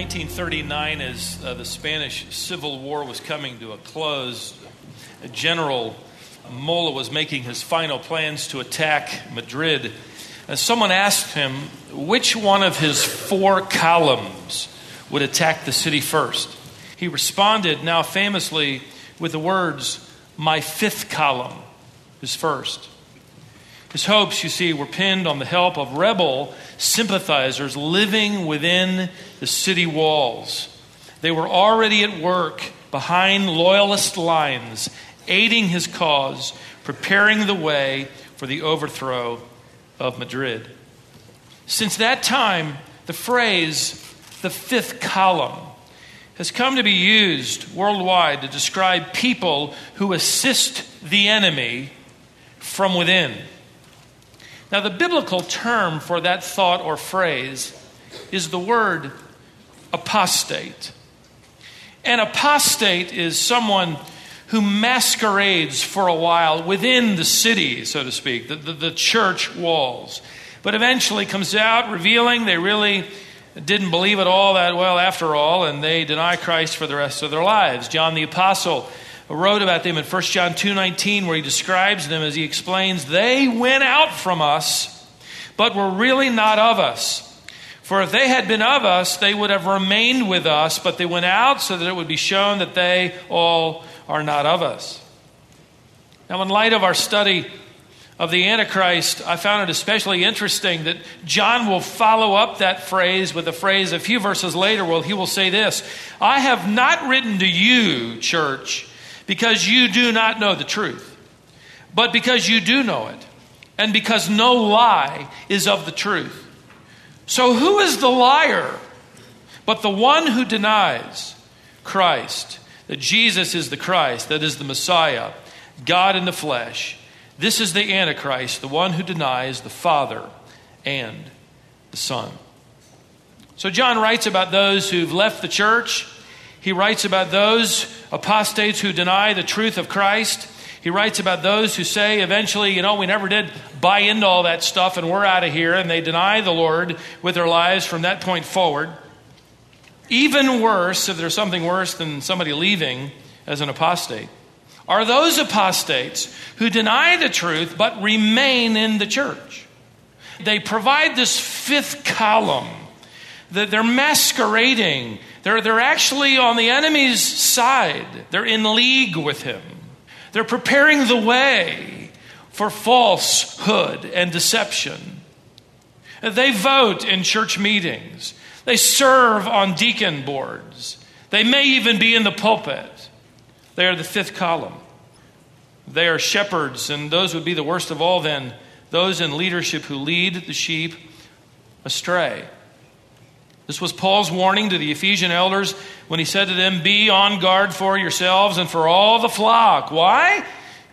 1939, as uh, the Spanish Civil War was coming to a close, General Mola was making his final plans to attack Madrid. And someone asked him which one of his four columns would attack the city first. He responded, now famously, with the words, My fifth column is first. His hopes, you see, were pinned on the help of rebel sympathizers living within the city walls. They were already at work behind loyalist lines, aiding his cause, preparing the way for the overthrow of Madrid. Since that time, the phrase, the fifth column, has come to be used worldwide to describe people who assist the enemy from within. Now, the biblical term for that thought or phrase is the word apostate. An apostate is someone who masquerades for a while within the city, so to speak, the, the, the, church walls, but eventually comes out revealing they really didn't believe it all that well after all, and they deny Christ for the rest of their lives. John the Apostle wrote about them in 1 John 2:19 where he describes them as he explains they went out from us but were really not of us. For if they had been of us, they would have remained with us, but they went out so that it would be shown that they all are not of us. Now, in light of our study of the Antichrist, I found it especially interesting that John will follow up that phrase with a phrase a few verses later where he will say this I have not written to you, church, because you do not know the truth, but because you do know it, and because no lie is of the truth. So, who is the liar but the one who denies Christ, that Jesus is the Christ, that is the Messiah, God in the flesh? This is the Antichrist, the one who denies the Father and the Son. So, John writes about those who've left the church he writes about those apostates who deny the truth of Christ. He writes about those who say eventually, you know, we never did buy into all that stuff and we're out of here, and they deny the Lord with their lives from that point forward. Even worse, if there's something worse than somebody leaving as an apostate, are those apostates who deny the truth but remain in the church. They provide this fifth column that they're masquerading they're, they're actually on the enemy's side. They're in league with him. They're preparing the way for falsehood and deception. They vote in church meetings. They serve on deacon boards. They may even be in the pulpit. They are the fifth column. They are shepherds, and those would be the worst of all, then, those in leadership who lead the sheep astray. This was Paul's warning to the Ephesian elders when he said to them, Be on guard for yourselves and for all the flock. Why?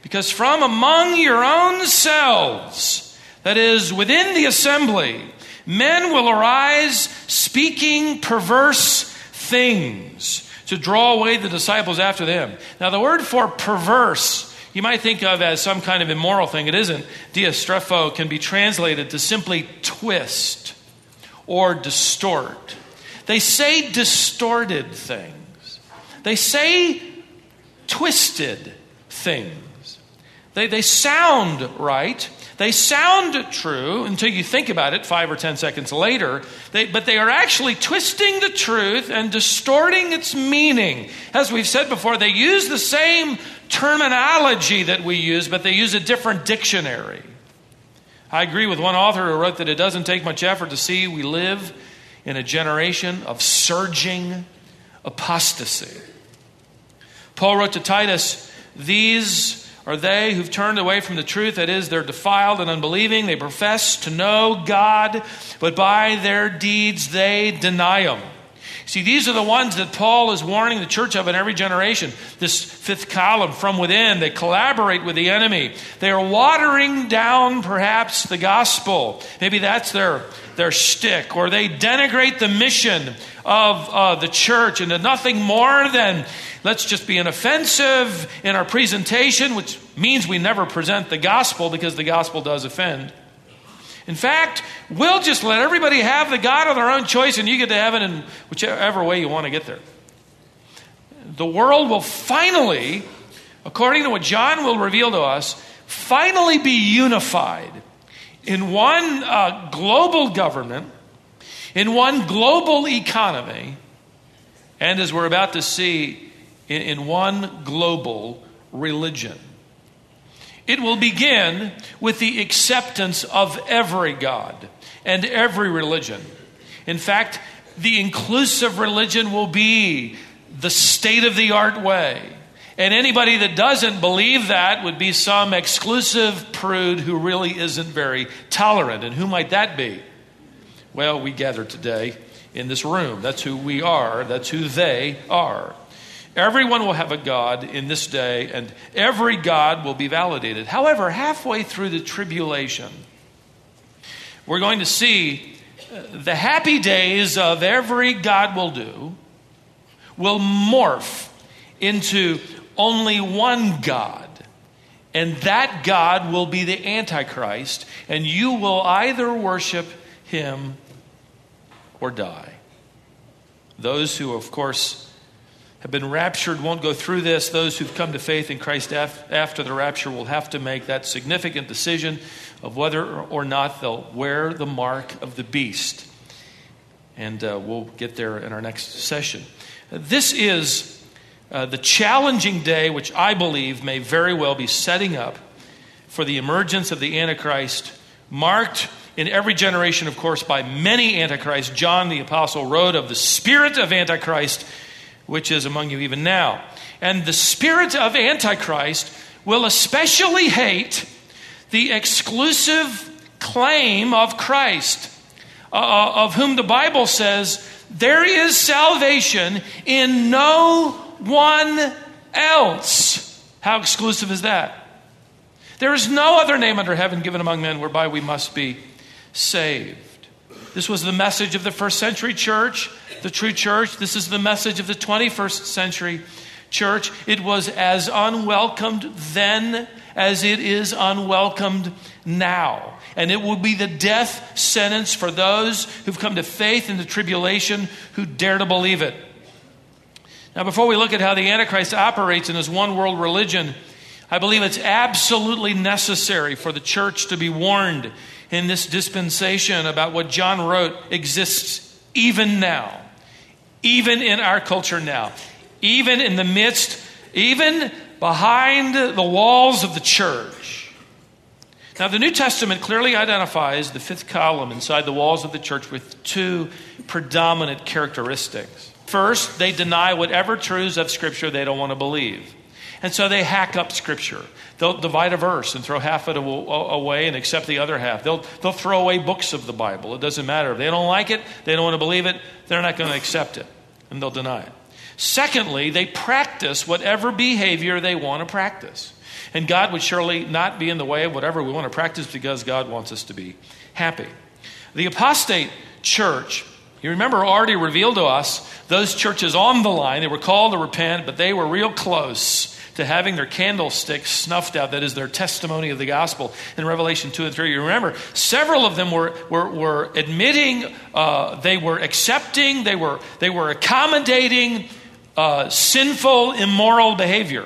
Because from among your own selves, that is, within the assembly, men will arise speaking perverse things to draw away the disciples after them. Now, the word for perverse you might think of as some kind of immoral thing. It isn't. Diastrepho can be translated to simply twist or distort. They say distorted things, they say twisted things. They, they sound right. They sound true until you think about it five or ten seconds later, they, but they are actually twisting the truth and distorting its meaning. As we've said before, they use the same terminology that we use, but they use a different dictionary. I agree with one author who wrote that it doesn't take much effort to see we live in a generation of surging apostasy. Paul wrote to Titus, These are they who've turned away from the truth, that is, they're defiled and unbelieving. They profess to know God, but by their deeds they deny Him. See, these are the ones that Paul is warning the church of in every generation. This fifth column from within, they collaborate with the enemy. They are watering down perhaps the gospel. Maybe that's their, their shtick. Or they denigrate the mission of uh, the church into nothing more than let's just be an offensive in our presentation, which means we never present the gospel because the gospel does offend. In fact, we'll just let everybody have the God of their own choice and you get to heaven in whichever way you want to get there. The world will finally, according to what John will reveal to us, finally be unified in one uh, global government, in one global economy, and as we're about to see, in, in one global religion. It will begin with the acceptance of every God and every religion. In fact, the inclusive religion will be the state of the art way. And anybody that doesn't believe that would be some exclusive prude who really isn't very tolerant. And who might that be? Well, we gather today in this room. That's who we are, that's who they are. Everyone will have a God in this day, and every God will be validated. However, halfway through the tribulation, we're going to see uh, the happy days of every God will do will morph into only one God. And that God will be the Antichrist, and you will either worship him or die. Those who, of course, have been raptured won't go through this. Those who've come to faith in Christ after the rapture will have to make that significant decision of whether or not they'll wear the mark of the beast. And uh, we'll get there in our next session. This is uh, the challenging day, which I believe may very well be setting up for the emergence of the Antichrist, marked in every generation, of course, by many Antichrists. John the Apostle wrote of the spirit of Antichrist which is among you even now. And the spirit of Antichrist will especially hate the exclusive claim of Christ, uh, uh, of whom the Bible says, there is salvation in no one else. How exclusive is that? There is no other name under heaven given among men whereby we must be saved. This was the message of the first century church the true church. This is the message of the 21st century church. It was as unwelcomed then as it is unwelcomed now. And it will be the death sentence for those who've come to faith in the tribulation who dare to believe it. Now, before we look at how the Antichrist operates in his one world religion, I believe it's absolutely necessary for the church to be warned in this dispensation about what John wrote exists even now even in our culture now, even in the midst, even behind the walls of the church. Now, the New Testament clearly identifies the fifth column inside the walls of the church with two predominant characteristics. First, they deny whatever truths of Scripture they don't want to believe. And so they hack up Scripture. They'll divide a verse and throw half of it away and accept the other half. They'll, they'll throw away books of the Bible. It doesn't matter. If they don't like it, they don't want to believe it, they're not going to accept it and they'll deny it. Secondly, they practice whatever behavior they want to practice. And God would surely not be in the way of whatever we want to practice because God wants us to be happy. The apostate church, you remember, already revealed to us those churches on the line. They were called to repent, but they were real close to having their candlesticks snuffed out. That is their testimony of the gospel in Revelation 2 and 3. You remember, several of them were, were, were admitting, uh, they were accepting, they were, they were accommodating uh, sinful, immoral behavior.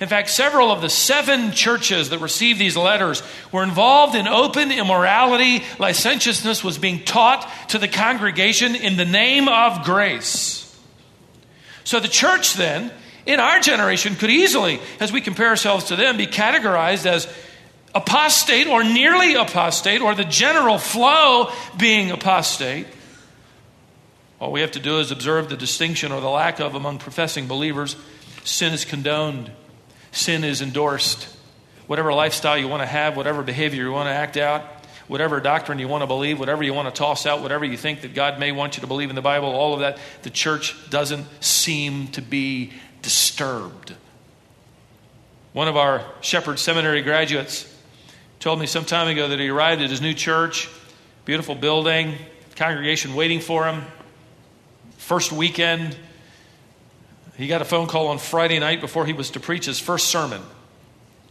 In fact, several of the seven churches that received these letters were involved in open immorality. Licentiousness was being taught to the congregation in the name of grace. So the church then in our generation could easily, as we compare ourselves to them, be categorized as apostate or nearly apostate or the general flow being apostate. All we have to do is observe the distinction or the lack of among professing believers. Sin is condoned, sin is endorsed. Whatever lifestyle you want to have, whatever behavior you want to act out, whatever doctrine you want to believe, whatever you want to toss out, whatever you think that God may want you to believe in the Bible, all of that, the church doesn't seem to be disturbed. One of our Shepherd Seminary graduates told me some time ago that he arrived at his new church, beautiful building, congregation waiting for him. First weekend, he got a phone call on Friday night before he was to preach his first sermon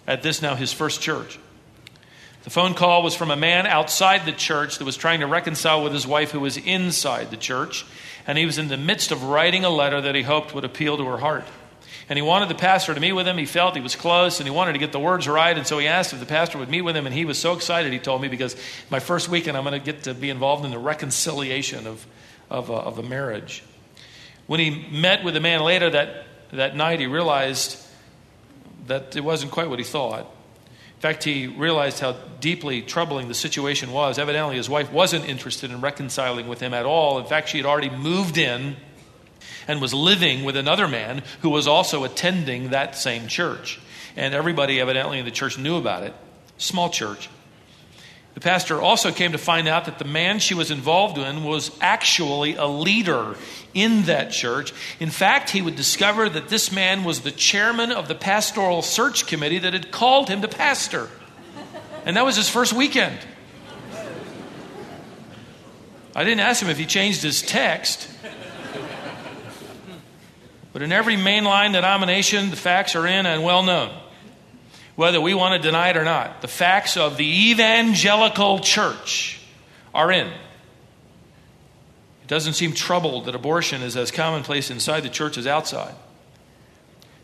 at this now his first church. The phone call was from a man outside the church that was trying to reconcile with his wife who was inside the church, and he was in the midst of writing a letter that he hoped would appeal to her heart. And he wanted the pastor to meet with him. He felt he was close and he wanted to get the words right. And so he asked if the pastor would meet with him. And he was so excited, he told me, because my first weekend I'm going to get to be involved in the reconciliation of, of, a, of a marriage. When he met with the man later that, that night, he realized that it wasn't quite what he thought. In fact, he realized how deeply troubling the situation was. Evidently, his wife wasn't interested in reconciling with him at all. In fact, she had already moved in and was living with another man who was also attending that same church. And everybody, evidently, in the church knew about it. Small church. The pastor also came to find out that the man she was involved in was actually a leader in that church. In fact, he would discover that this man was the chairman of the pastoral search committee that had called him to pastor. And that was his first weekend. I didn't ask him if he changed his text. But in every mainline denomination, the facts are in and well known whether we want to deny it or not. The facts of the evangelical church are in. It doesn't seem troubled that abortion is as commonplace inside the church as outside.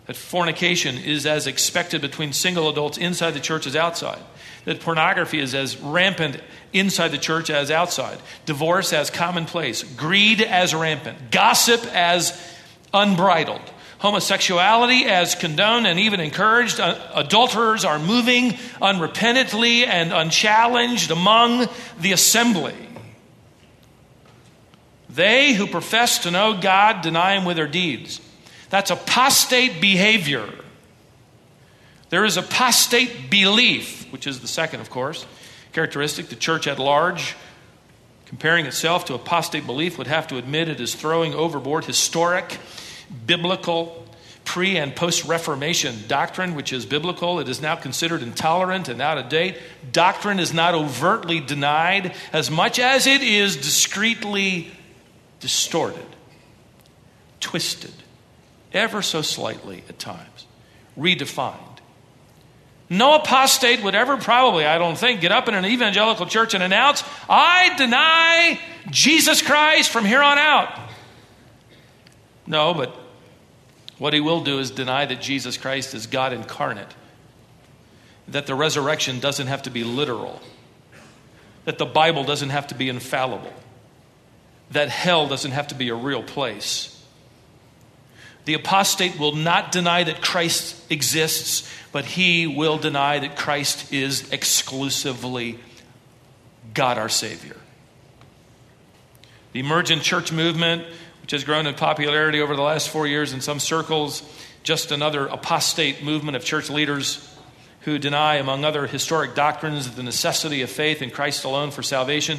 That fornication is as expected between single adults inside the church as outside. That pornography is as rampant inside the church as outside. Divorce as commonplace. Greed as rampant. Gossip as unbridled homosexuality as condoned and even encouraged. Uh, adulterers are moving unrepentantly and unchallenged among the assembly. They who profess to know God deny Him with their deeds. That's apostate behavior. There is apostate belief, which is the second, of course, characteristic. The church at large, comparing itself to apostate belief, would have to admit it is throwing overboard historic biblical pre and post Reformation doctrine, which is biblical. It is now considered intolerant and out of date. Doctrine is not overtly denied as much as it is discreetly distorted, twisted, ever so slightly at times, redefined. No apostate would ever, probably, I don't think, get up in an evangelical church and announce, I deny Jesus Christ from here on out. No, but what he will do is deny that Jesus Christ is God incarnate, that the resurrection doesn't have to be literal, that the Bible doesn't have to be infallible, that hell doesn't have to be a real place. The apostate will not deny that Christ exists, but he will deny that Christ is exclusively God our Savior. The emergent church movement which has grown in popularity over the last four years in some circles, just another apostate movement of church leaders who deny, among other historic doctrines, the necessity of faith in Christ alone for salvation.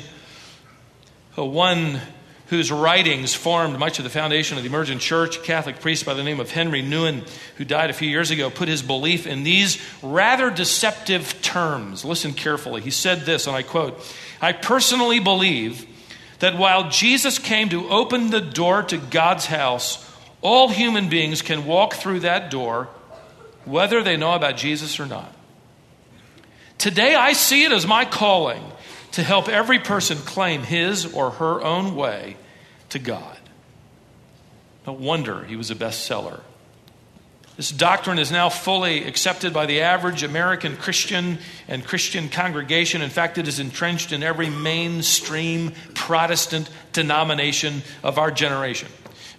One whose writings formed much of the foundation of the emergent church, a Catholic priest by the name of Henry Nouwen, who died a few years ago, put his belief in these rather deceptive terms. Listen carefully. He said this, and I quote I personally believe that while Jesus came to open the door to God's house, all human beings can walk through that door whether they know about Jesus or not. Today, I see it as my calling to help every person claim his or her own way to God. No wonder he was a bestseller. This doctrine is now fully accepted by the average American Christian and Christian congregation. In fact, it is entrenched in every mainstream Protestant denomination of our generation.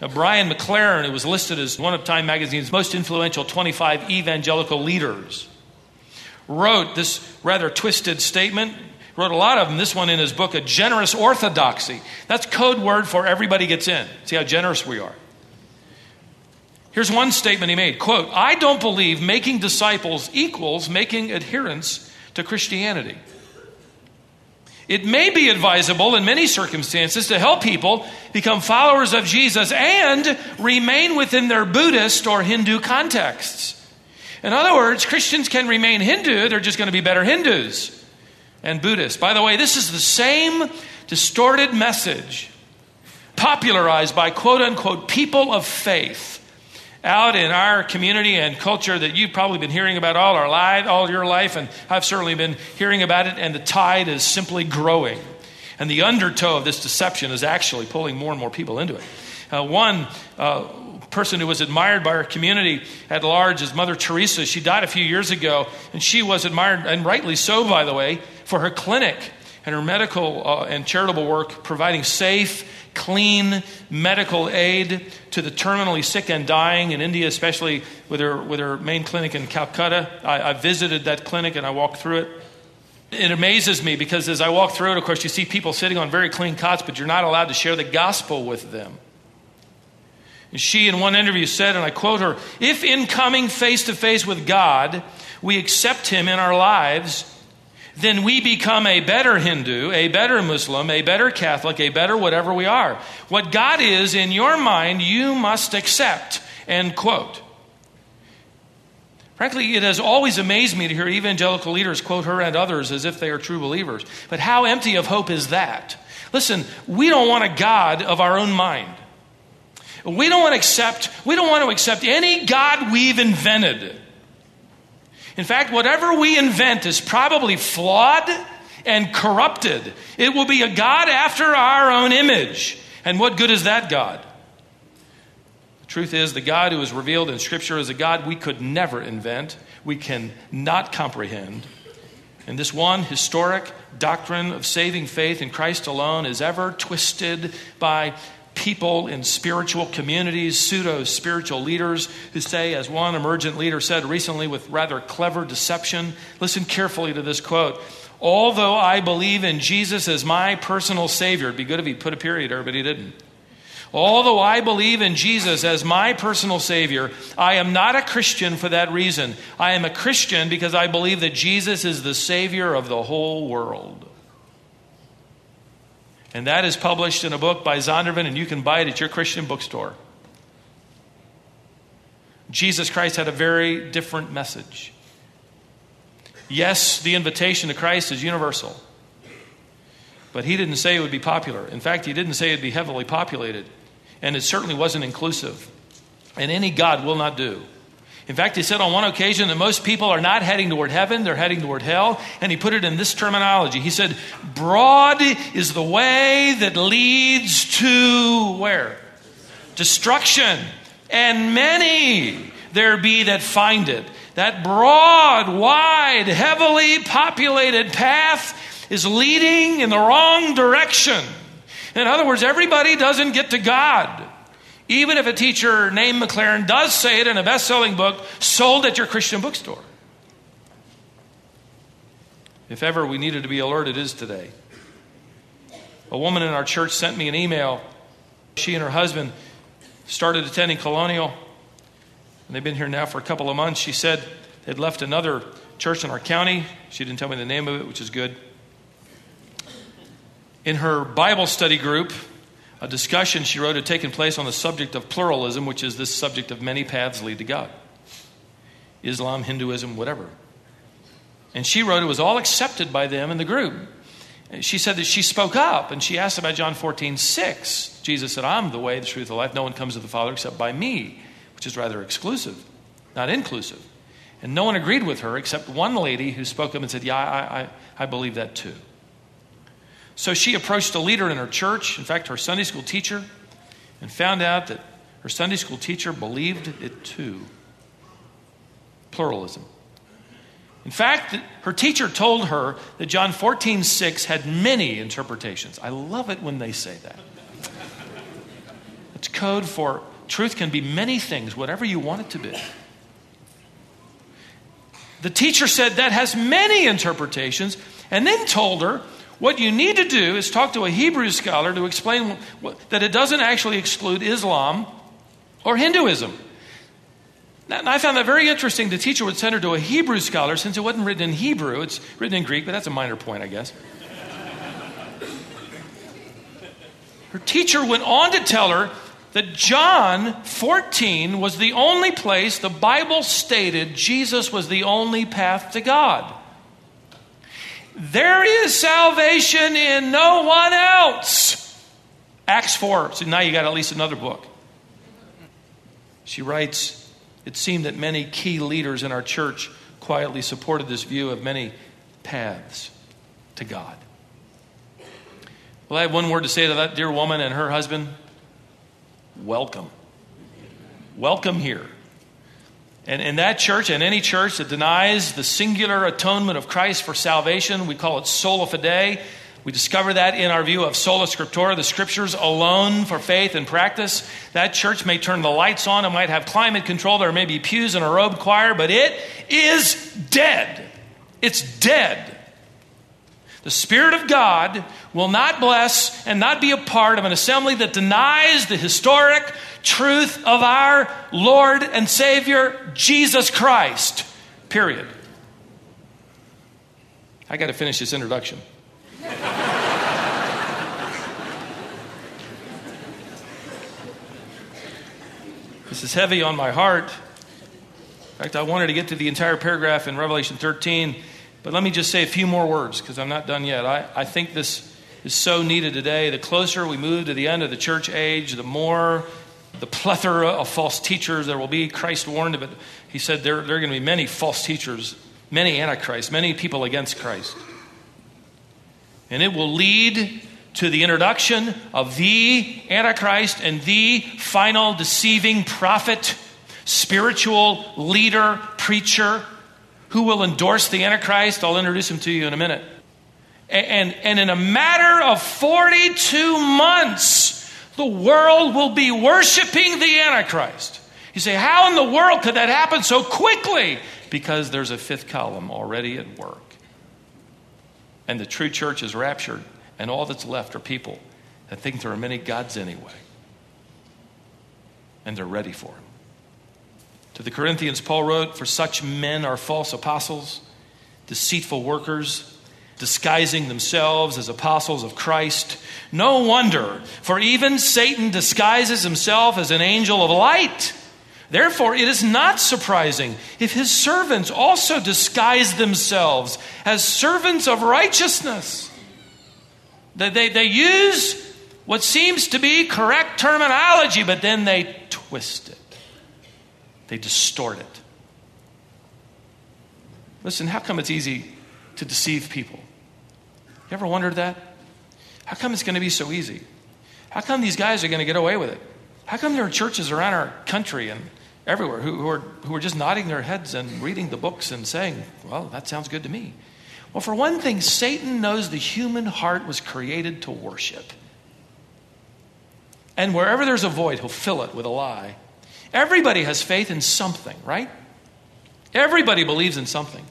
Now, Brian McLaren, who was listed as one of Time magazine's most influential 25 evangelical leaders, wrote this rather twisted statement. Wrote a lot of them. This one in his book, A Generous Orthodoxy. That's code word for everybody gets in. See how generous we are. Here's one statement he made quote, I don't believe making disciples equals making adherents to Christianity. It may be advisable in many circumstances to help people become followers of Jesus and remain within their Buddhist or Hindu contexts. In other words, Christians can remain Hindu, they're just going to be better Hindus and Buddhists. By the way, this is the same distorted message popularized by quote unquote people of faith out in our community and culture that you've probably been hearing about all our life, all your life, and I've certainly been hearing about it, and the tide is simply growing. And the undertow of this deception is actually pulling more and more people into it. Uh, one uh, person who was admired by our community at large is Mother Teresa. She died a few years ago, and she was admired, and rightly so, by the way, for her clinic and her medical uh, and charitable work providing safe, clean medical aid to the terminally sick and dying in India, especially with her, with her main clinic in Calcutta. I, I visited that clinic and I walked through it. It amazes me because as I walk through it, of course, you see people sitting on very clean cots, but you're not allowed to share the gospel with them. And she, in one interview, said, and I quote her If in coming face to face with God, we accept Him in our lives, then we become a better Hindu, a better Muslim, a better Catholic, a better whatever we are. What God is in your mind, you must accept. End quote. Frankly, it has always amazed me to hear evangelical leaders quote her and others as if they are true believers. But how empty of hope is that? Listen, we don't want a God of our own mind. We don't want to accept, we don't want to accept any God we've invented. In fact, whatever we invent is probably flawed and corrupted. It will be a God after our own image. And what good is that God? The truth is, the God who is revealed in Scripture is a God we could never invent, we can not comprehend. And this one historic doctrine of saving faith in Christ alone is ever twisted by people in spiritual communities, pseudo spiritual leaders who say, as one emergent leader said recently with rather clever deception, listen carefully to this quote. Although I believe in Jesus as my personal Savior, it'd be good if he put a period there, but he didn't. Although I believe in Jesus as my personal Savior, I am not a Christian for that reason. I am a Christian because I believe that Jesus is the Savior of the whole world. And that is published in a book by Zondervan, and you can buy it at your Christian bookstore. Jesus Christ had a very different message. Yes, the invitation to Christ is universal. But he didn't say it would be popular. In fact, he didn't say it'd be heavily populated. And it certainly wasn't inclusive. And any God will not do. In fact, he said on one occasion that most people are not heading toward heaven, they're heading toward hell. And he put it in this terminology. He said, Broad is the way that leads to where? Destruction. And many there be that find it. That broad, wide, heavily populated path is leading in the wrong direction. In other words, everybody doesn't get to God. Even if a teacher named McLaren does say it in a best selling book sold at your Christian bookstore. If ever we needed to be alert, it is today. A woman in our church sent me an email. She and her husband started attending Colonial, and they've been here now for a couple of months. She said they'd left another church in our county. She didn't tell me the name of it, which is good. In her Bible study group, a discussion she wrote had taken place on the subject of pluralism, which is this subject of many paths lead to God Islam, Hinduism, whatever. And she wrote it was all accepted by them in the group. She said that she spoke up and she asked about John 14, 6. Jesus said, I'm the way, the truth, the life. No one comes to the Father except by me, which is rather exclusive, not inclusive. And no one agreed with her except one lady who spoke up and said, Yeah, I, I, I believe that too. So she approached a leader in her church, in fact, her Sunday school teacher, and found out that her Sunday school teacher believed it too. Pluralism. In fact, her teacher told her that John 14, 6 had many interpretations. I love it when they say that. It's code for truth can be many things, whatever you want it to be. The teacher said that has many interpretations, and then told her what you need to do is talk to a Hebrew scholar to explain that it doesn't actually exclude Islam or Hinduism. Now, I found that very interesting. The teacher would send her to a Hebrew scholar since it wasn't written in Hebrew. It's written in Greek, but that's a minor point, I guess. Her teacher went on to tell her that John 14 was the only place the Bible stated Jesus was the only path to God. There is salvation in no one else. Acts 4. So now you got at least another book. She writes, it seemed that many key leaders in our church quietly supported this view of many paths to God. Well, I have one word to say to that dear woman and her husband welcome. Welcome here. And in that church, and any church that denies the singular atonement of Christ for salvation, we call it sola fide. We discover that in our view of sola scriptura, the scriptures alone for faith and practice. That church may turn the lights on, it might have climate control, there may be pews and a robed choir, but it is dead. It's dead. The Spirit of God will not bless and not be a part of an assembly that denies the historic truth of our Lord and Savior, Jesus Christ. Period. I got to finish this introduction. this is heavy on my heart. In fact, I wanted to get to the entire paragraph in Revelation 13 but let me just say a few more words because I'm not done yet. I, I think this is so needed today. The closer we move to the end of the church age, the more the plethora of false teachers there will be. Christ warned of it. He said there, there are going to be many false teachers, many antichrists, many people against Christ. And it will lead to the introduction of the Antichrist and the final deceiving prophet, spiritual leader, preacher who will endorse the Antichrist. I'll introduce him to you in a minute. And, and in a matter of 42 months, the world will be worshiping the Antichrist. You say, How in the world could that happen so quickly? Because there's a fifth column already at work. And the true church is raptured, and all that's left are people that think there are many gods anyway. And they're ready for him. To the Corinthians, Paul wrote, For such men are false apostles, deceitful workers, disguising themselves as apostles of Christ. No wonder, for even Satan disguises himself as an angel of light. Therefore, it is not surprising if his servants also disguise themselves as servants of righteousness. They, they, they use what seems to be correct terminology, but then they twist it they distort it. Listen, how come it's easy to deceive people? You ever wondered that? How come it's going to be so easy? How come these guys are going to get away with it? How come there are churches around our country and everywhere who, who, are, who are just nodding their heads and reading the books and saying, well, that sounds good to me? Well, for one thing, Satan knows the human heart was created to worship. And wherever there's a void, he'll fill it with a lie Everybody has faith in something, right? Everybody believes in something.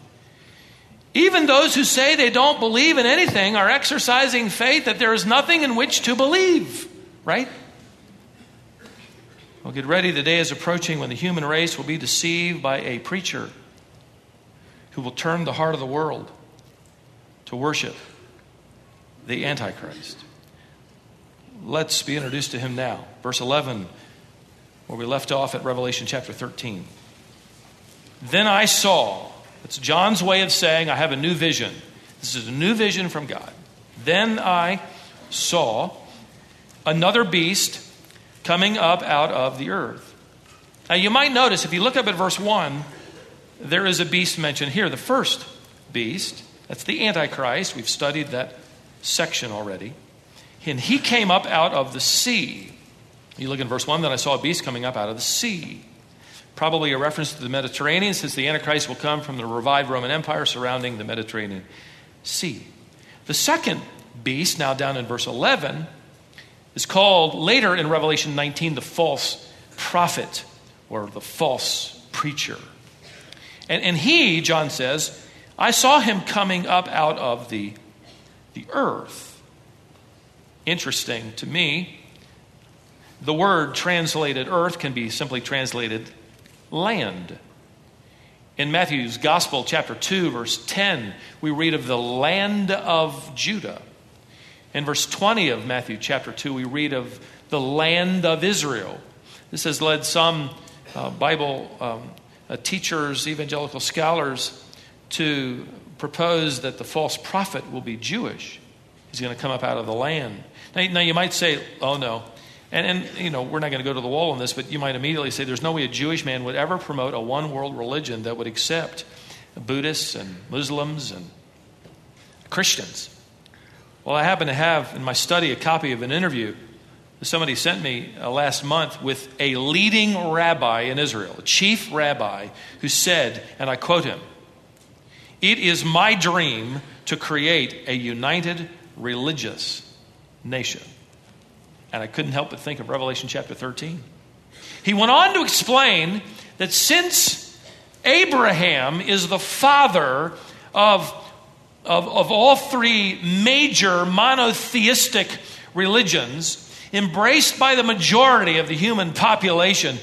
Even those who say they don't believe in anything are exercising faith that there is nothing in which to believe, right? Well, get ready. The day is approaching when the human race will be deceived by a preacher who will turn the heart of the world to worship the Antichrist. Let's be introduced to him now. Verse 11 where we left off at Revelation chapter 13. Then I saw, it's John's way of saying, I have a new vision. This is a new vision from God. Then I saw another beast coming up out of the earth. Now, you might notice if you look up at verse 1, there is a beast mentioned here. The first beast, that's the Antichrist. We've studied that section already. And he came up out of the sea. You look in verse 1, then I saw a beast coming up out of the sea. Probably a reference to the Mediterranean, since the Antichrist will come from the revived Roman Empire surrounding the Mediterranean Sea. The second beast, now down in verse 11, is called later in Revelation 19 the false prophet or the false preacher. And, and he, John says, I saw him coming up out of the, the earth. Interesting to me the word translated earth can be simply translated land. In Matthew's Gospel, chapter 2, verse 10, we read of the land of Judah. In verse 20 of Matthew chapter 2, we read of the land of Israel. This has led some uh, Bible um, uh, teachers, evangelical scholars, to propose that the false prophet will be Jewish. He's going to come up out of the land. Now, now you might say, oh no, And, and, you know, we're not going to go to the wall on this, but you might immediately say there's no way a Jewish man would ever promote a one world religion that would accept Buddhists and Muslims and Christians. Well, I happen to have in my study a copy of an interview that somebody sent me uh, last month with a leading rabbi in Israel, a chief rabbi, who said, and I quote him, It is my dream to create a united religious nation. And I couldn't help but think of Revelation chapter 13. He went on to explain that since Abraham is the father of, of, of all three major monotheistic religions, embraced by the majority of the human population,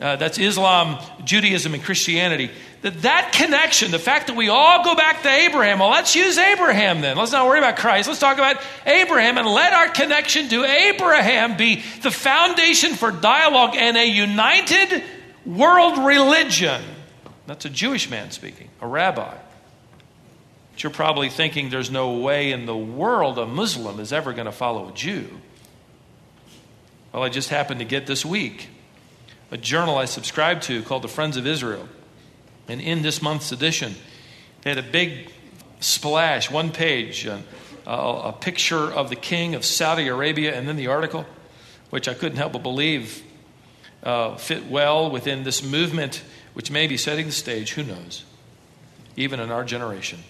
uh, that's Islam, Judaism, and Christianity, that that connection, the fact that we all go back to Abraham, well, let's use Abraham then. Let's not worry about Christ. Let's talk about Abraham and let our connection to Abraham be the foundation for dialogue and a united world religion. That's a Jewish man speaking, a rabbi. But you're probably thinking there's no way in the world a Muslim is ever going to follow a Jew. Well, I just happened to get this week a journal I subscribe to called the Friends of Israel. And in this month's edition, they had a big splash, one page, uh, a, a picture of the king of Saudi Arabia, and then the article, which I couldn't help but believe uh, fit well within this movement, which may be setting the stage, who knows, even in our generation,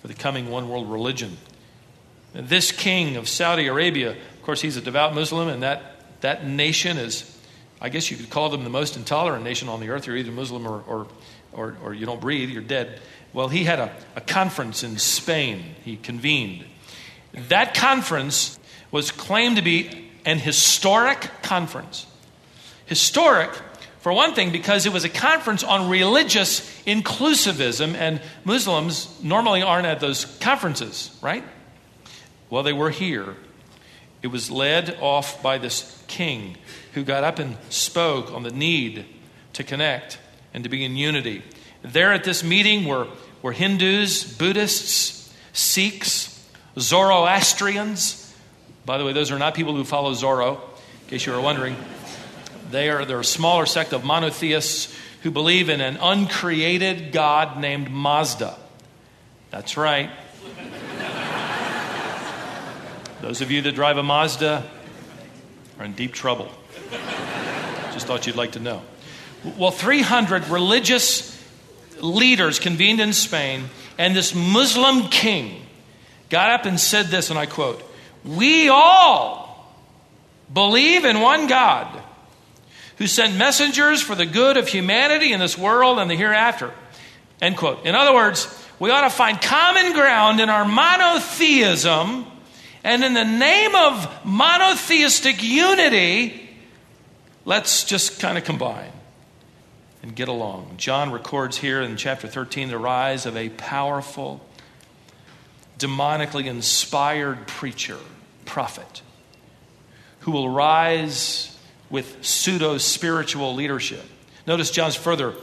for the coming one world religion. And this king of Saudi Arabia, of course, he's a devout Muslim, and that, that nation is I guess you could call them the most intolerant nation on the earth. You're either Muslim or, or, or, or you don't breathe, you're dead. Well, he had a, a conference in Spain, he convened. That conference was claimed to be an historic conference. Historic, for one thing, because it was a conference on religious inclusivism, and Muslims normally aren't at those conferences, right? Well, they were here. It was led off by this king who got up and spoke on the need to connect and to be in unity. There at this meeting were, were Hindus, Buddhists, Sikhs, Zoroastrians. By the way, those are not people who follow Zorro, in case you were wondering. They are they're a smaller sect of monotheists who believe in an uncreated God named Mazda. That's right. Those of you that drive a Mazda are in deep trouble. Just thought you'd like to know. Well, 300 religious leaders convened in Spain, and this Muslim king got up and said this, and I quote We all believe in one God who sent messengers for the good of humanity in this world and the hereafter. End quote. In other words, we ought to find common ground in our monotheism, and in the name of monotheistic unity, let's just kind of combine and get along. John records here in chapter 13 the rise of a powerful, demonically inspired preacher, prophet, who will rise with pseudo spiritual leadership. Notice John's further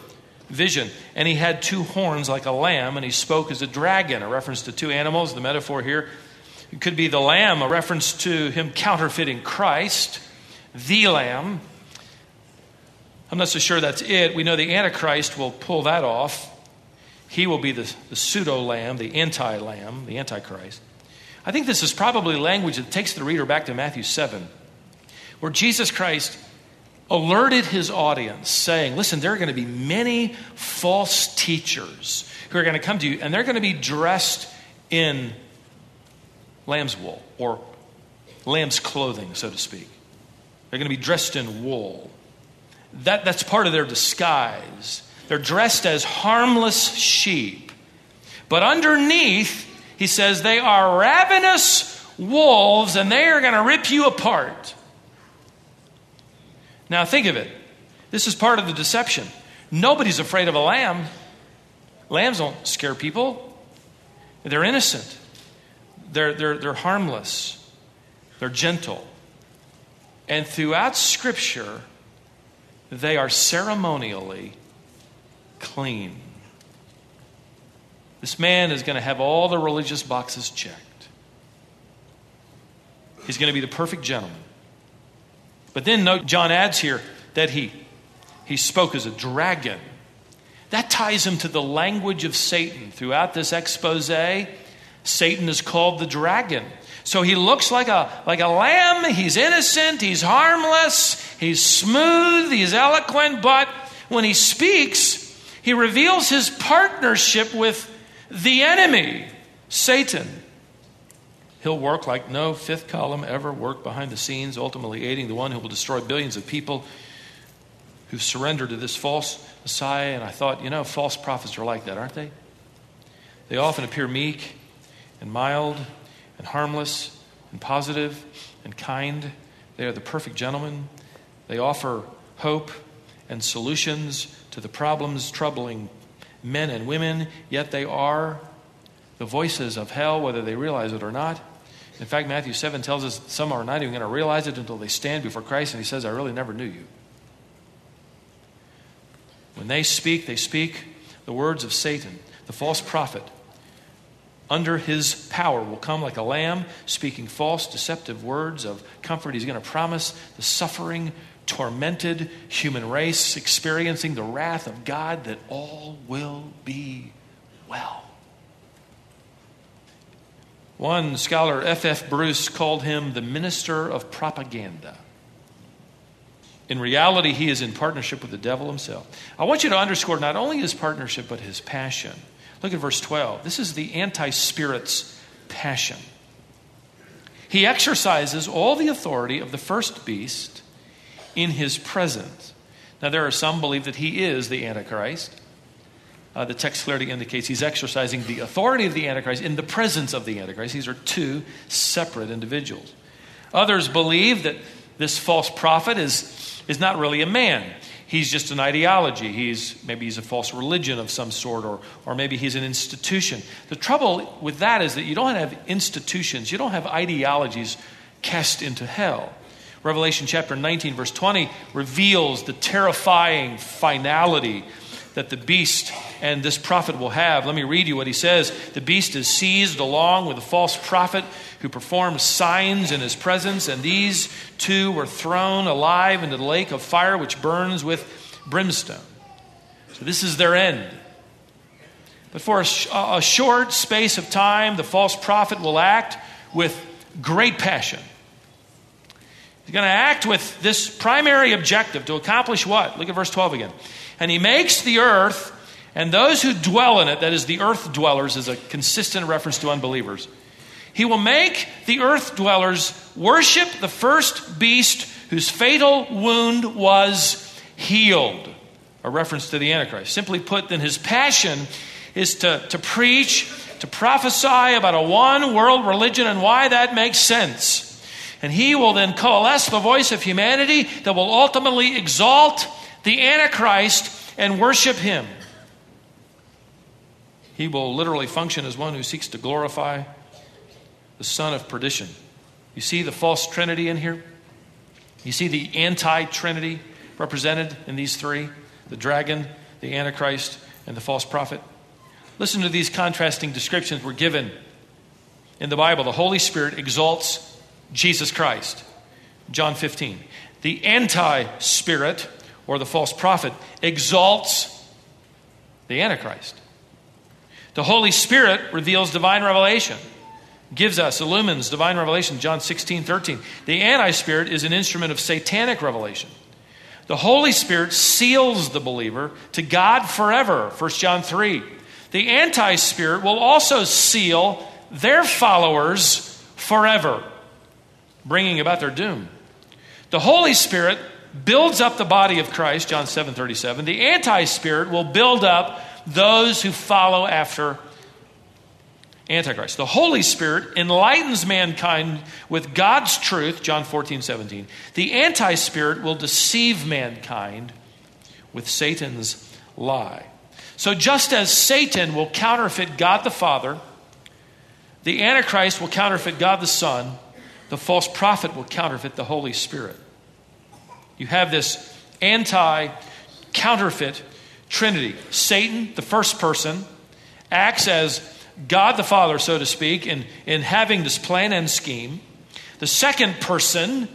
vision. And he had two horns like a lamb, and he spoke as a dragon, a reference to two animals. The metaphor here it could be the lamb, a reference to him counterfeiting Christ, the lamb. I'm not so sure that's it. We know the Antichrist will pull that off. He will be the, the pseudo lamb, the anti lamb, the Antichrist. I think this is probably language that takes the reader back to Matthew 7, where Jesus Christ alerted his audience, saying, Listen, there are going to be many false teachers who are going to come to you, and they're going to be dressed in lamb's wool or lamb's clothing, so to speak. They're going to be dressed in wool. That, that's part of their disguise. They're dressed as harmless sheep. But underneath, he says, they are ravenous wolves and they are going to rip you apart. Now, think of it. This is part of the deception. Nobody's afraid of a lamb. Lambs don't scare people, they're innocent, they're, they're, they're harmless, they're gentle. And throughout Scripture, they are ceremonially clean. This man is going to have all the religious boxes checked. He's going to be the perfect gentleman. But then note John adds here that he, he spoke as a dragon. That ties him to the language of Satan. Throughout this expose, Satan is called the dragon. So he looks like a, like a lamb. He's innocent. He's harmless. He's smooth. He's eloquent. But when he speaks, he reveals his partnership with the enemy, Satan. He'll work like no fifth column ever worked behind the scenes, ultimately aiding the one who will destroy billions of people who've surrendered to this false Messiah. And I thought, you know, false prophets are like that, aren't they? They often appear meek and mild and harmless and positive and kind. They are the perfect gentlemen. They offer hope and solutions to the problems troubling men and women, yet they are the voices of hell, whether they realize it or not. In fact, Matthew 7 tells us some are not even going to realize it until they stand before Christ, and he says, I really never knew you. When they speak, they speak the words of Satan, the false prophet, under his power will come like a lamb, speaking false, deceptive words of comfort. He's going to promise the suffering, tormented human race experiencing the wrath of God that all will be well. One scholar, F.F. F. Bruce, called him the minister of propaganda. In reality, he is in partnership with the devil himself. I want you to underscore not only his partnership, but his passion. Look at verse 12. This is the anti spirit's passion. He exercises all the authority of the first beast in his presence. Now, there are some believe that he is the Antichrist. Uh, the text clearly indicates he's exercising the authority of the Antichrist in the presence of the Antichrist. These are two separate individuals. Others believe that this false prophet is, is not really a man he's just an ideology. He's maybe he's a false religion of some sort, or, or maybe he's an institution. The trouble with that is that you don't have institutions, you don't have ideologies cast into hell. Revelation chapter 19, verse 20, reveals the terrifying finality that the beast and this prophet will have. Let me read you what he says. The beast is seized along with the false prophet who performed signs in his presence, and these two were thrown alive into the lake of fire which burns with brimstone. So this is their end. But for a, sh- a short space of time, the false prophet will act with great passion. He's going to act with this primary objective to accomplish what? Look at verse 12 again. And he makes the earth and those who dwell in it, that is, the earth dwellers, is a consistent reference to unbelievers. He will make the earth dwellers worship the first beast whose fatal wound was healed. A reference to the Antichrist. Simply put, then his passion is to, to preach, to prophesy about a one world religion and why that makes sense. And he will then coalesce the voice of humanity that will ultimately exalt the Antichrist and worship him. He will literally function as one who seeks to glorify the son of perdition. You see the false trinity in here? You see the anti trinity represented in these three the dragon, the antichrist, and the false prophet? Listen to these contrasting descriptions we're given in the Bible. The Holy Spirit exalts Jesus Christ. John 15. The anti spirit, or the false prophet, exalts the Antichrist. The Holy Spirit reveals divine revelation, gives us, illumines divine revelation, John 16, 13. The anti spirit is an instrument of satanic revelation. The Holy Spirit seals the believer to God forever, 1 John 3. The anti spirit will also seal their followers forever, bringing about their doom. The Holy Spirit builds up the body of Christ, John 7 37. The anti spirit will build up those who follow after Antichrist. The Holy Spirit enlightens mankind with God's truth, John 14 17. The anti spirit will deceive mankind with Satan's lie. So, just as Satan will counterfeit God the Father, the Antichrist will counterfeit God the Son, the false prophet will counterfeit the Holy Spirit. You have this anti counterfeit trinity. Satan, the first person, acts as God the Father, so to speak, in, in having this plan and scheme. The second person,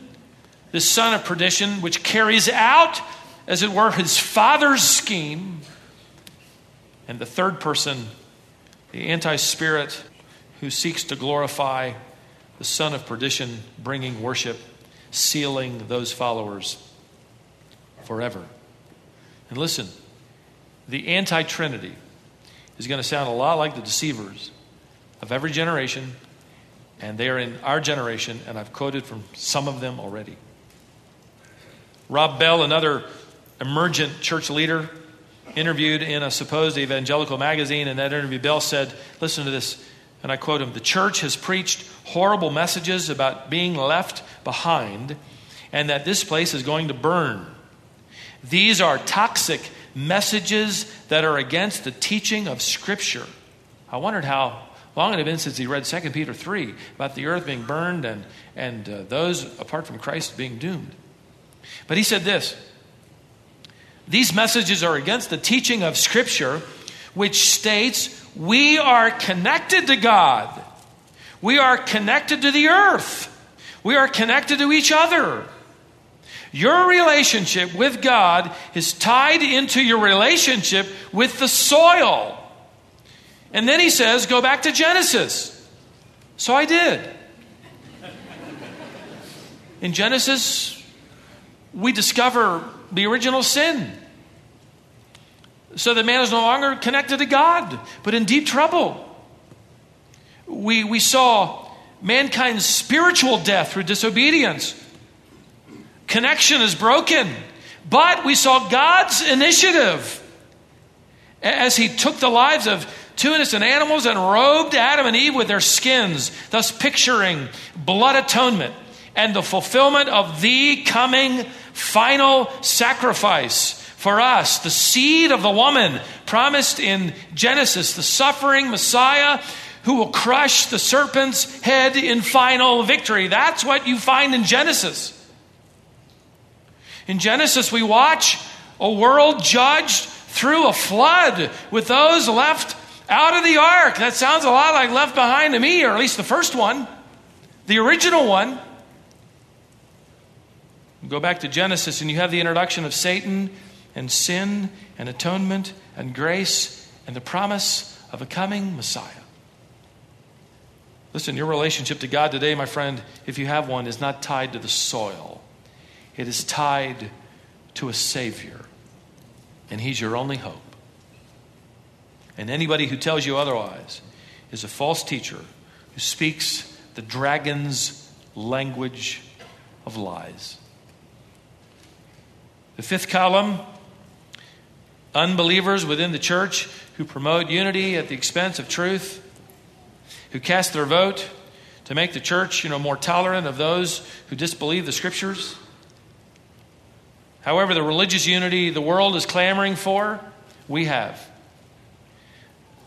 the son of perdition, which carries out, as it were, his father's scheme. And the third person, the anti spirit who seeks to glorify the son of perdition, bringing worship, sealing those followers forever. And listen, the anti Trinity is going to sound a lot like the deceivers of every generation, and they are in our generation, and I've quoted from some of them already. Rob Bell, another emergent church leader, interviewed in a supposed evangelical magazine. In that interview, Bell said, Listen to this, and I quote him The church has preached horrible messages about being left behind and that this place is going to burn. These are toxic messages that are against the teaching of Scripture. I wondered how long it had been since he read 2 Peter 3 about the earth being burned and, and uh, those apart from Christ being doomed. But he said this These messages are against the teaching of Scripture, which states we are connected to God, we are connected to the earth, we are connected to each other. Your relationship with God is tied into your relationship with the soil. And then he says, go back to Genesis. So I did. In Genesis, we discover the original sin. So that man is no longer connected to God, but in deep trouble. We, we saw mankind's spiritual death through disobedience. Connection is broken. But we saw God's initiative as he took the lives of two innocent animals and robed Adam and Eve with their skins, thus picturing blood atonement and the fulfillment of the coming final sacrifice for us, the seed of the woman promised in Genesis, the suffering Messiah who will crush the serpent's head in final victory. That's what you find in Genesis. In Genesis, we watch a world judged through a flood with those left out of the ark. That sounds a lot like left behind to me, or at least the first one, the original one. Go back to Genesis, and you have the introduction of Satan and sin and atonement and grace and the promise of a coming Messiah. Listen, your relationship to God today, my friend, if you have one, is not tied to the soil, it is tied to a Savior, and He's your only hope. And anybody who tells you otherwise is a false teacher who speaks the dragon's language of lies. The fifth column unbelievers within the church who promote unity at the expense of truth, who cast their vote to make the church, you know, more tolerant of those who disbelieve the scriptures. However, the religious unity the world is clamoring for, we have.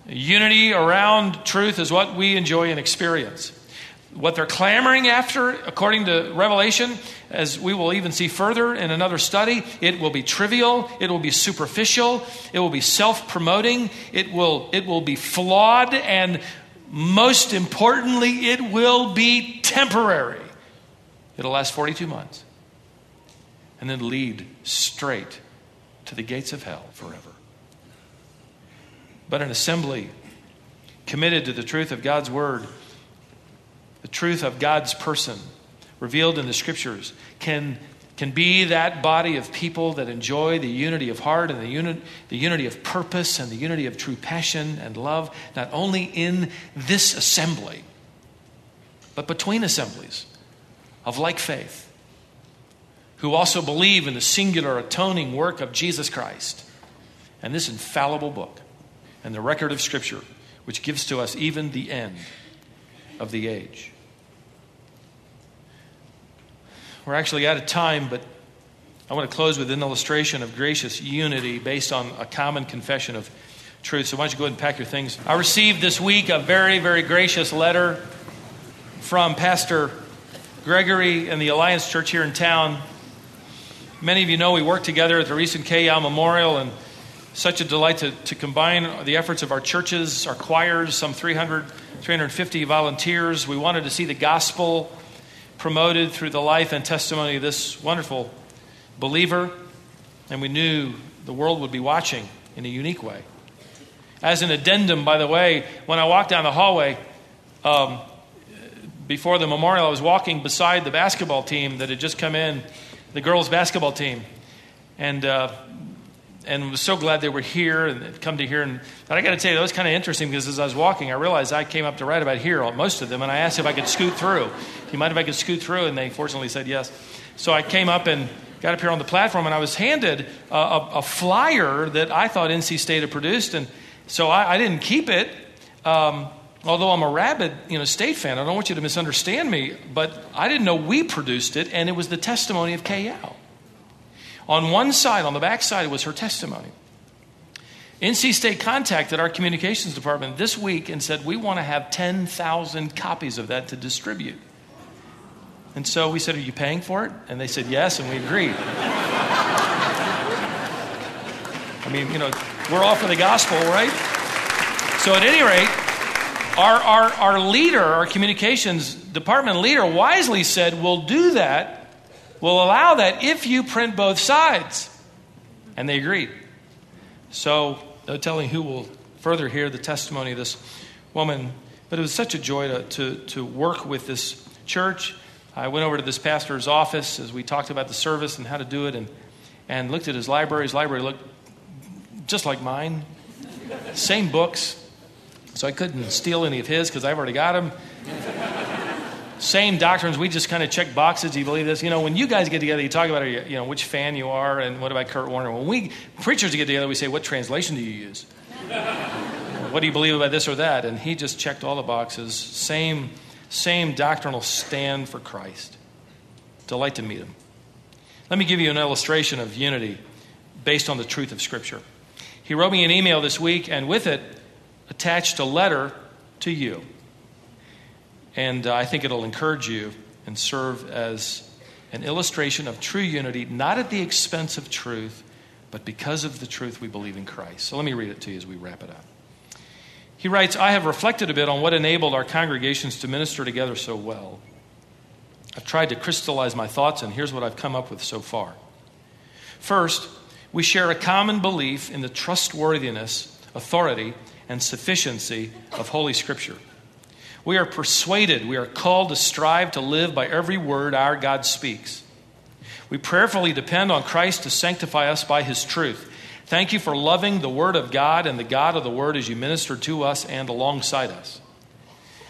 Unity around truth is what we enjoy and experience. What they're clamoring after, according to Revelation, as we will even see further in another study, it will be trivial, it will be superficial, it will be self promoting, it will, it will be flawed, and most importantly, it will be temporary. It'll last 42 months and then lead straight to the gates of hell forever. But an assembly committed to the truth of God's word the truth of God's person revealed in the scriptures can, can be that body of people that enjoy the unity of heart and the, uni- the unity of purpose and the unity of true passion and love, not only in this assembly, but between assemblies of like faith, who also believe in the singular atoning work of Jesus Christ and this infallible book and the record of Scripture, which gives to us even the end of the age. We're actually out of time, but I want to close with an illustration of gracious unity based on a common confession of truth. So, why don't you go ahead and pack your things? I received this week a very, very gracious letter from Pastor Gregory and the Alliance Church here in town. Many of you know we worked together at the recent Kay Yow Memorial, and such a delight to, to combine the efforts of our churches, our choirs, some 300 350 volunteers. We wanted to see the gospel promoted through the life and testimony of this wonderful believer, and we knew the world would be watching in a unique way. As an addendum, by the way, when I walked down the hallway um, before the memorial, I was walking beside the basketball team that had just come in, the girls' basketball team. And uh, and was so glad they were here and come to here. And but I got to tell you, that was kind of interesting because as I was walking, I realized I came up to right about here most of them, and I asked if I could scoot through. Do you mind if I could scoot through? And they fortunately said yes. So I came up and got up here on the platform, and I was handed a, a, a flyer that I thought NC State had produced, and so I, I didn't keep it. Um, although I'm a rabid, you know, state fan, I don't want you to misunderstand me, but I didn't know we produced it, and it was the testimony of Yow. On one side, on the back side, was her testimony. NC State contacted our communications department this week and said, We want to have 10,000 copies of that to distribute. And so we said, Are you paying for it? And they said, Yes, and we agreed. I mean, you know, we're all for the gospel, right? So at any rate, our, our, our leader, our communications department leader, wisely said, We'll do that we'll allow that if you print both sides. And they agreed. So, no telling who will further hear the testimony of this woman. But it was such a joy to, to, to work with this church. I went over to this pastor's office as we talked about the service and how to do it and, and looked at his library. His library looked just like mine, same books. So I couldn't steal any of his because I've already got them same doctrines. We just kind of check boxes. Do you believe this? You know, when you guys get together, you talk about you know which fan you are and what about Kurt Warner. When we preachers get together, we say, what translation do you use? what do you believe about this or that? And he just checked all the boxes. Same, same doctrinal stand for Christ. Delight to meet him. Let me give you an illustration of unity based on the truth of Scripture. He wrote me an email this week, and with it attached a letter to you. And uh, I think it'll encourage you and serve as an illustration of true unity, not at the expense of truth, but because of the truth we believe in Christ. So let me read it to you as we wrap it up. He writes I have reflected a bit on what enabled our congregations to minister together so well. I've tried to crystallize my thoughts, and here's what I've come up with so far. First, we share a common belief in the trustworthiness, authority, and sufficiency of Holy Scripture. We are persuaded, we are called to strive to live by every word our God speaks. We prayerfully depend on Christ to sanctify us by his truth. Thank you for loving the Word of God and the God of the Word as you minister to us and alongside us.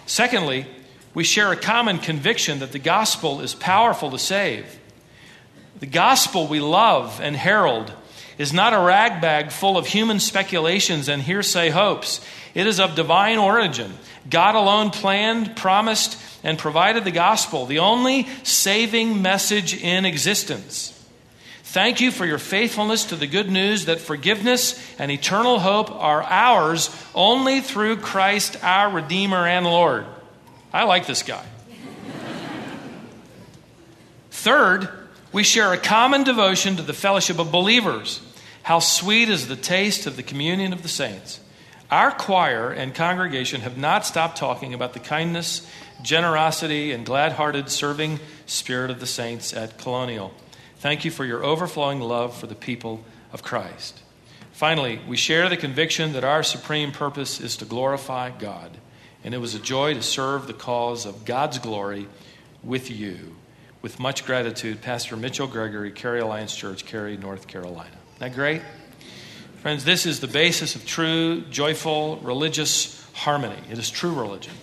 Secondly, we share a common conviction that the gospel is powerful to save. The gospel we love and herald is not a ragbag full of human speculations and hearsay hopes. It is of divine origin. God alone planned, promised, and provided the gospel, the only saving message in existence. Thank you for your faithfulness to the good news that forgiveness and eternal hope are ours only through Christ, our Redeemer and Lord. I like this guy. Third, we share a common devotion to the fellowship of believers. How sweet is the taste of the communion of the saints. Our choir and congregation have not stopped talking about the kindness, generosity, and glad hearted serving spirit of the saints at Colonial. Thank you for your overflowing love for the people of Christ. Finally, we share the conviction that our supreme purpose is to glorify God, and it was a joy to serve the cause of God's glory with you. With much gratitude, Pastor Mitchell Gregory, Cary Alliance Church, Cary, North Carolina. Isn't that great? Friends, this is the basis of true, joyful, religious harmony. It is true religion.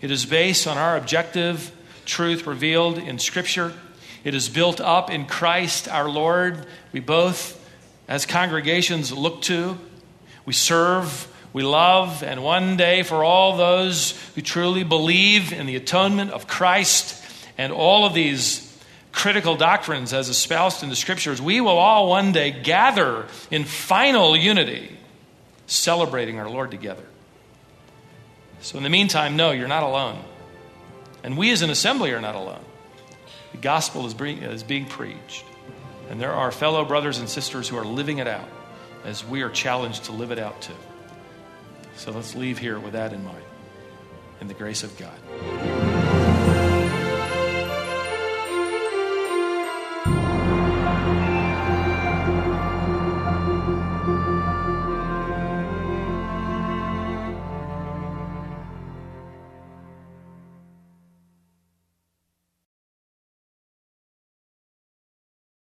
It is based on our objective truth revealed in Scripture. It is built up in Christ our Lord. We both, as congregations, look to. We serve, we love, and one day for all those who truly believe in the atonement of Christ and all of these critical doctrines as espoused in the scriptures, we will all one day gather in final unity, celebrating our Lord together. So, in the meantime, no, you're not alone. And we as an assembly are not alone. The gospel is being, is being preached. And there are fellow brothers and sisters who are living it out as we are challenged to live it out too. So let's leave here with that in mind. In the grace of God.